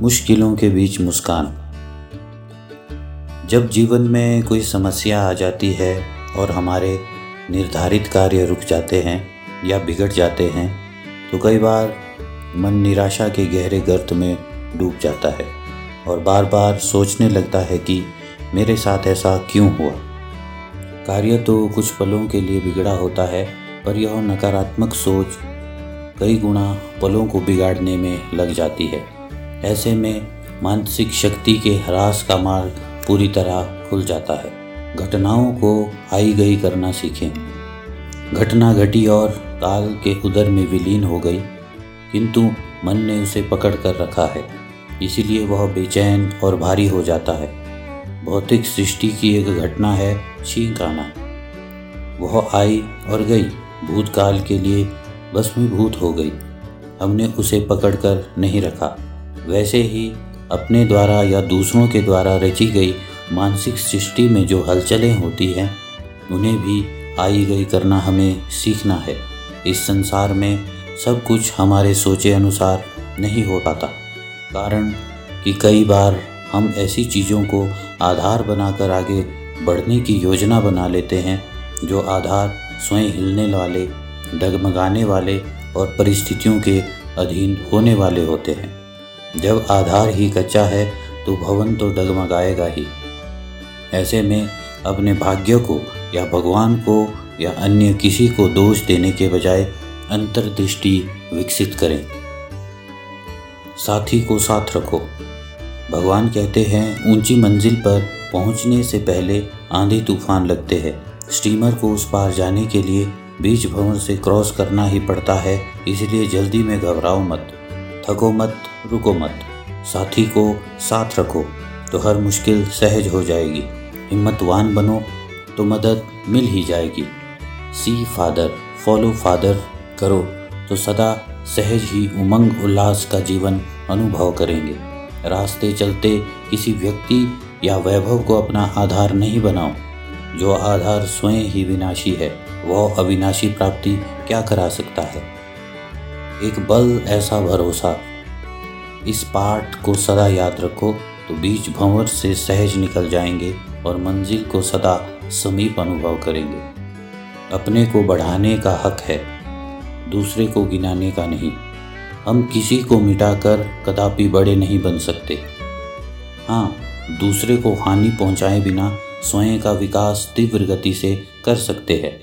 मुश्किलों के बीच मुस्कान। जब जीवन में कोई समस्या आ जाती है और हमारे निर्धारित कार्य रुक जाते हैं या बिगड़ जाते हैं तो कई बार मन निराशा के गहरे गर्त में डूब जाता है और बार बार सोचने लगता है कि मेरे साथ ऐसा क्यों हुआ? कार्य तो कुछ पलों के लिए बिगड़ा होता है, पर यह नकारात्मक सोच कई गुना पलों को बिगाड़ने में लग जाती है। ऐसे में मानसिक शक्ति के ह्रास का मार्ग पूरी तरह खुल जाता है। घटनाओं को आई गई करना सीखें। घटना घटी और काल के उदर में विलीन हो गई, किंतु मन ने उसे पकड़ कर रखा है। इसीलिए वह बेचैन और भारी हो जाता है। भौतिक सृष्टि की एक घटना है छींक आना वह आई और गई, भूतकाल के लिए भस्मीभूत हो गई। हमने उसे पकड़कर नहीं रखा। वैसे ही अपने द्वारा या दूसरों के द्वारा रची गई मानसिक सृष्टि में जो हलचलें होती हैं, उन्हें भी आई गई करना हमें सीखना है। इस संसार में सब कुछ हमारे सोचे अनुसार नहीं हो पाता। कारण कि कई बार हम ऐसी चीज़ों को आधार बनाकर आगे बढ़ने की योजना बना लेते हैं, जो आधार स्वयं हिलने वाले, डगमगाने वाले और परिस्थितियों के अधीन होने वाले होते हैं। जब आधार ही कच्चा है तो भवन तो डगमगाएगा ही। ऐसे में अपने भाग्य को, या भगवान को, या अन्य किसी को दोष देने के बजाय अंतर्दृष्टि विकसित करें। साथी को साथ रखो। भगवान कहते हैं, ऊँची मंजिल पर पहुँचने से पहले आंधी तूफ़ान लगते हैं। स्टीमर को उस पार जाने के लिए बीच भवन से क्रॉस करना ही पड़ता है, इसलिए जल्दी में घबराओ मत। थको मत। रुको मत, साथी को साथ रखो तो हर मुश्किल सहज हो जाएगी। हिम्मतवान बनो तो मदद मिल ही जाएगी। सी फादर फॉलो फादर करो तो सदा सहज ही उमंग उल्लास का जीवन अनुभव करेंगे। रास्ते चलते किसी व्यक्ति या वैभव को अपना आधार नहीं बनाओ। जो आधार स्वयं ही विनाशी है, वह अविनाशी प्राप्ति क्या करा सकता है? एक बल ऐसा भरोसा इस पाठ को सदा याद रखो तो बीच भंवर से सहज निकल जाएँगे और मंजिल को सदा समीप अनुभव करेंगे। अपने को बढ़ाने का हक है, दूसरे को गिनाने का नहीं। हम किसी को मिटाकर कदापि बड़े नहीं बन सकते। हाँ दूसरे को हानि पहुँचाए बिना स्वयं का विकास तीव्र गति से कर सकते हैं।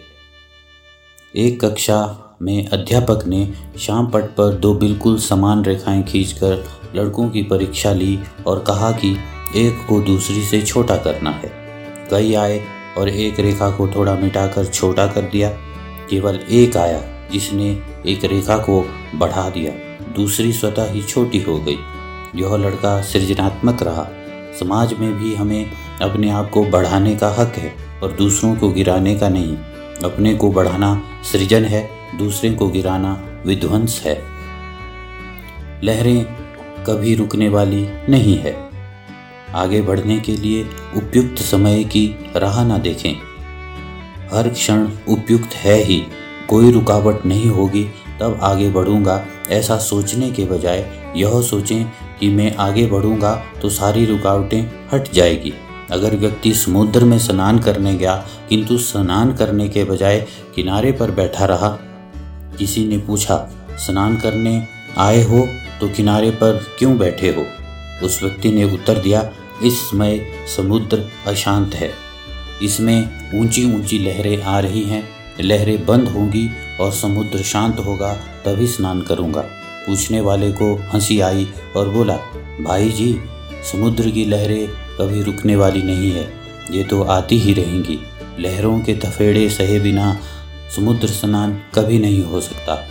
एक कक्षा में अध्यापक ने शाम पट पर दो बिल्कुल समान रेखाएँ खींचकर लड़कों की परीक्षा ली और कहा कि एक को दूसरी से छोटा करना है। कई आए और एक रेखा को थोड़ा मिटाकर छोटा कर दिया। केवल एक आया, जिसने एक रेखा को बढ़ा दिया। दूसरी स्वतः ही छोटी हो गई। यह लड़का सृजनात्मक रहा। समाज में भी हमें अपने आप को बढ़ाने का हक है और दूसरों को गिराने का नहीं। अपने को बढ़ाना सृजन है। दूसरे को गिराना विध्वंस है। लहरें कभी रुकने वाली नहीं है। आगे बढ़ने के लिए उपयुक्त समय की राह ना देखें। हर क्षण उपयुक्त है ही। कोई रुकावट नहीं होगी, तब आगे बढ़ूँगा। ऐसा सोचने के बजाय यह सोचें कि मैं आगे बढ़ूँगा तो सारी रुकावटें हट जाएगी। अगर व्यक्ति समुद्र में स्नान करने गया, किंतु स्नान करने के बजाय किनारे पर बैठा रहा किसी ने पूछा, स्नान करने आए हो तो किनारे पर क्यों बैठे हो? उस व्यक्ति ने उत्तर दिया इस समय समुद्र अशांत है। इसमें ऊँची ऊँची लहरें आ रही हैं। लहरें बंद होंगी और समुद्र शांत होगा, तभी स्नान करूँगा। पूछने वाले को हँसी आई और बोला, भाई जी, समुद्र की लहरें कभी रुकने वाली नहीं है। ये तो आती ही रहेंगी। लहरों के थफेड़े सहे बिना समुद्र स्नान कभी नहीं हो सकता।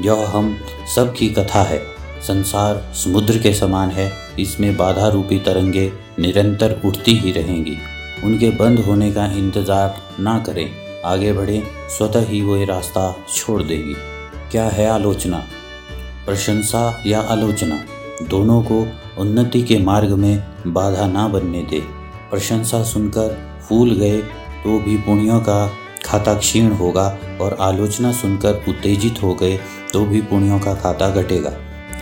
यह हम सब की कथा है। संसार समुद्र के समान है। इसमें बाधा रूपी तरंगे निरंतर उठती ही रहेंगी। उनके बंद होने का इंतज़ार ना करें। आगे बढ़ें, स्वतः ही वो रास्ता छोड़ देगी। क्या है आलोचना? प्रशंसा या आलोचना? दोनों को उन्नति के मार्ग में बाधा ना बनने दे। प्रशंसा सुनकर फूल गए तो भी पुण्यों का खाता क्षीण होगा और आलोचना सुनकर उत्तेजित हो गए तो भी पुण्यों का खाता घटेगा।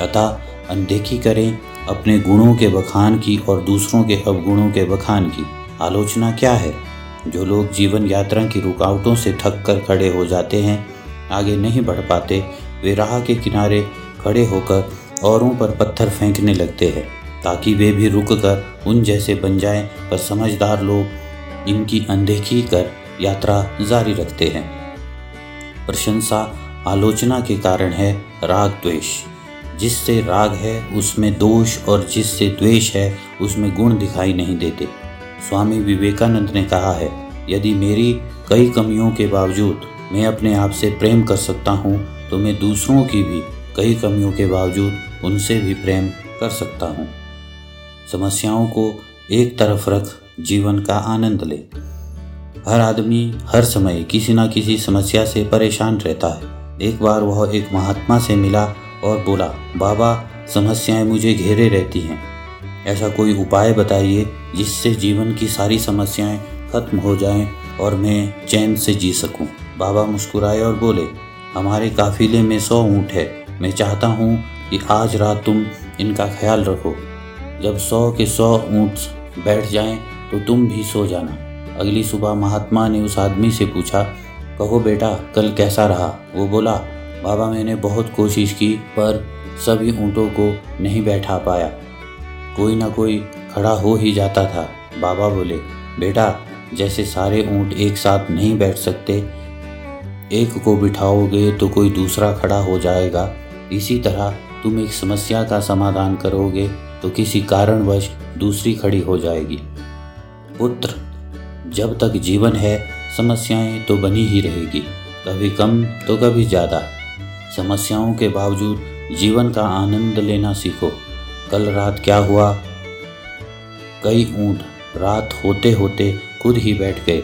अतः अनदेखी करें अपने गुणों के बखान की और दूसरों के अवगुणों के बखान की। आलोचना क्या है? जो लोग जीवन यात्रा की रुकावटों से थक कर खड़े हो जाते हैं, आगे नहीं बढ़ पाते, वे राह के किनारे खड़े होकर औरों पर पत्थर फेंकने लगते हैं, ताकि वे भी रुक कर उन जैसे बन जाएँ। पर समझदार लोग इनकी अनदेखी कर यात्रा जारी रखते हैं। प्रशंसा आलोचना के कारण है राग द्वेष। जिससे राग है, उसमें दोष और जिससे द्वेष है, उसमें गुण दिखाई नहीं देते। स्वामी विवेकानंद ने कहा है, यदि मेरी कई कमियों के बावजूद मैं अपने आप से प्रेम कर सकता हूँ तो मैं दूसरों की भी कई कमियों के बावजूद उनसे भी प्रेम कर सकता हूँ। समस्याओं को एक तरफ़ रख, जीवन का आनंद ले। हर आदमी हर समय किसी न किसी समस्या से परेशान रहता है। एक बार वह एक महात्मा से मिला और बोला, बाबा, समस्याएँ मुझे घेरे रहती हैं। ऐसा कोई उपाय बताइए जिससे जीवन की सारी समस्याएँ खत्म हो जाएँ और मैं चैन से जी सकूँ। बाबा मुस्कुराए और बोले, हमारे काफिले में सौ ऊँट है। मैं चाहता हूँ कि आज रात तुम इनका ख्याल रखो। जब सौ के सौ ऊँट बैठ जाएँ तो तुम भी सो जाना। अगली सुबह महात्मा ने उस आदमी से पूछा, कहो बेटा, कल कैसा रहा? वो बोला, बाबा, मैंने बहुत कोशिश की, पर सभी ऊँटों को नहीं बैठा पाया। कोई ना कोई खड़ा हो ही जाता था। बाबा बोले, बेटा, जैसे सारे ऊँट एक साथ नहीं बैठ सकते, एक को बिठाओगे तो कोई दूसरा खड़ा हो जाएगा। इसी तरह तुम एक समस्या का समाधान करोगे तो किसी कारणवश दूसरी खड़ी हो जाएगी। पुत्र जब तक जीवन है, समस्याएँ तो बनी ही रहेगी। कभी कम तो कभी ज़्यादा। समस्याओं के बावजूद जीवन का आनंद लेना सीखो। कल रात क्या हुआ? कई ऊँट रात होते होते खुद ही बैठ गए।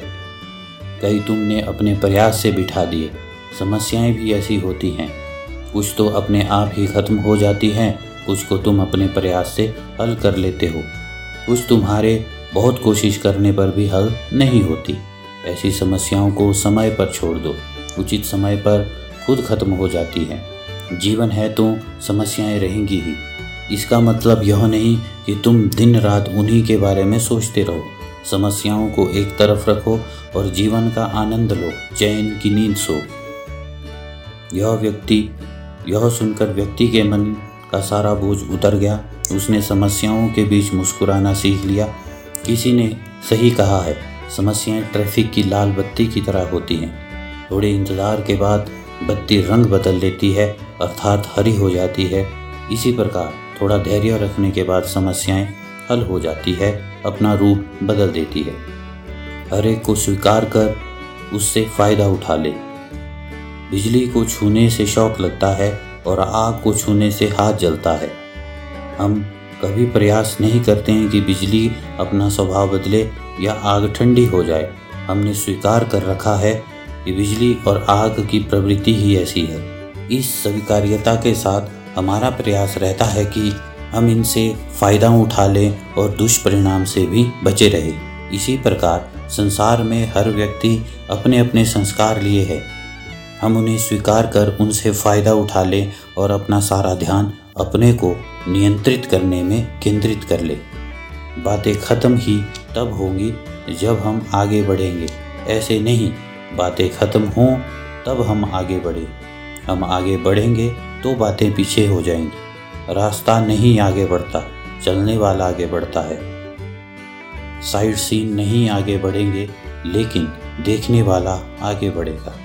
कई तुमने अपने प्रयास से बिठा दिए। समस्याएँ भी ऐसी होती हैं। कुछ तो अपने आप ही खत्म हो जाती हैं। कुछ को तुम अपने प्रयास से हल कर लेते हो। कुछ तुम्हारे बहुत कोशिश करने पर भी हल नहीं होती। ऐसी समस्याओं को समय पर छोड़ दो। उचित समय पर खुद खत्म हो जाती है। जीवन है तो समस्याएँ रहेंगी ही। इसका मतलब यह नहीं कि तुम दिन रात उन्हीं के बारे में सोचते रहो। समस्याओं को एक तरफ़ रखो और जीवन का आनंद लो। चैन की नींद सो। यह व्यक्ति, यह सुनकर व्यक्ति के मन का सारा बोझ उतर गया। उसने समस्याओं के बीच मुस्कुराना सीख लिया। किसी ने सही कहा है। समस्याएँ ट्रैफ़िक की लाल बत्ती की तरह होती हैं। थोड़े इंतज़ार के बाद बत्ती रंग बदल लेती है, अर्थात हरी हो जाती है। इसी प्रकार थोड़ा धैर्य रखने के बाद समस्याएँ हल हो जाती है, अपना रूप बदल देती है। हर एक को स्वीकार कर उससे फ़ायदा उठा ले। बिजली को छूने से शौक लगता है और आग को छूने से हाथ जलता है। हम कभी प्रयास नहीं करते हैं कि बिजली अपना स्वभाव बदले या आग ठंडी हो जाए। हमने स्वीकार कर रखा है कि बिजली और आग की प्रवृत्ति ही ऐसी है। इस स्वीकार्यता के साथ हमारा प्रयास रहता है कि हम इनसे फ़ायदा उठा लें और दुष्परिणाम से भी बचे रहे। इसी प्रकार संसार में हर व्यक्ति अपने अपने संस्कार लिए है। हम उन्हें स्वीकार कर उनसे फ़ायदा उठा लें और अपना सारा ध्यान अपने को नियंत्रित करने में केंद्रित कर ले। बातें ख़त्म ही तब होंगी जब हम आगे बढ़ेंगे। ऐसे नहीं, बातें ख़त्म हों तब हम आगे बढ़ें। हम आगे बढ़ेंगे तो बातें पीछे हो जाएँगी। रास्ता नहीं आगे बढ़ता, चलने वाला आगे बढ़ता है। साइड सीन नहीं आगे बढ़ेंगे, लेकिन देखने वाला आगे बढ़ेगा।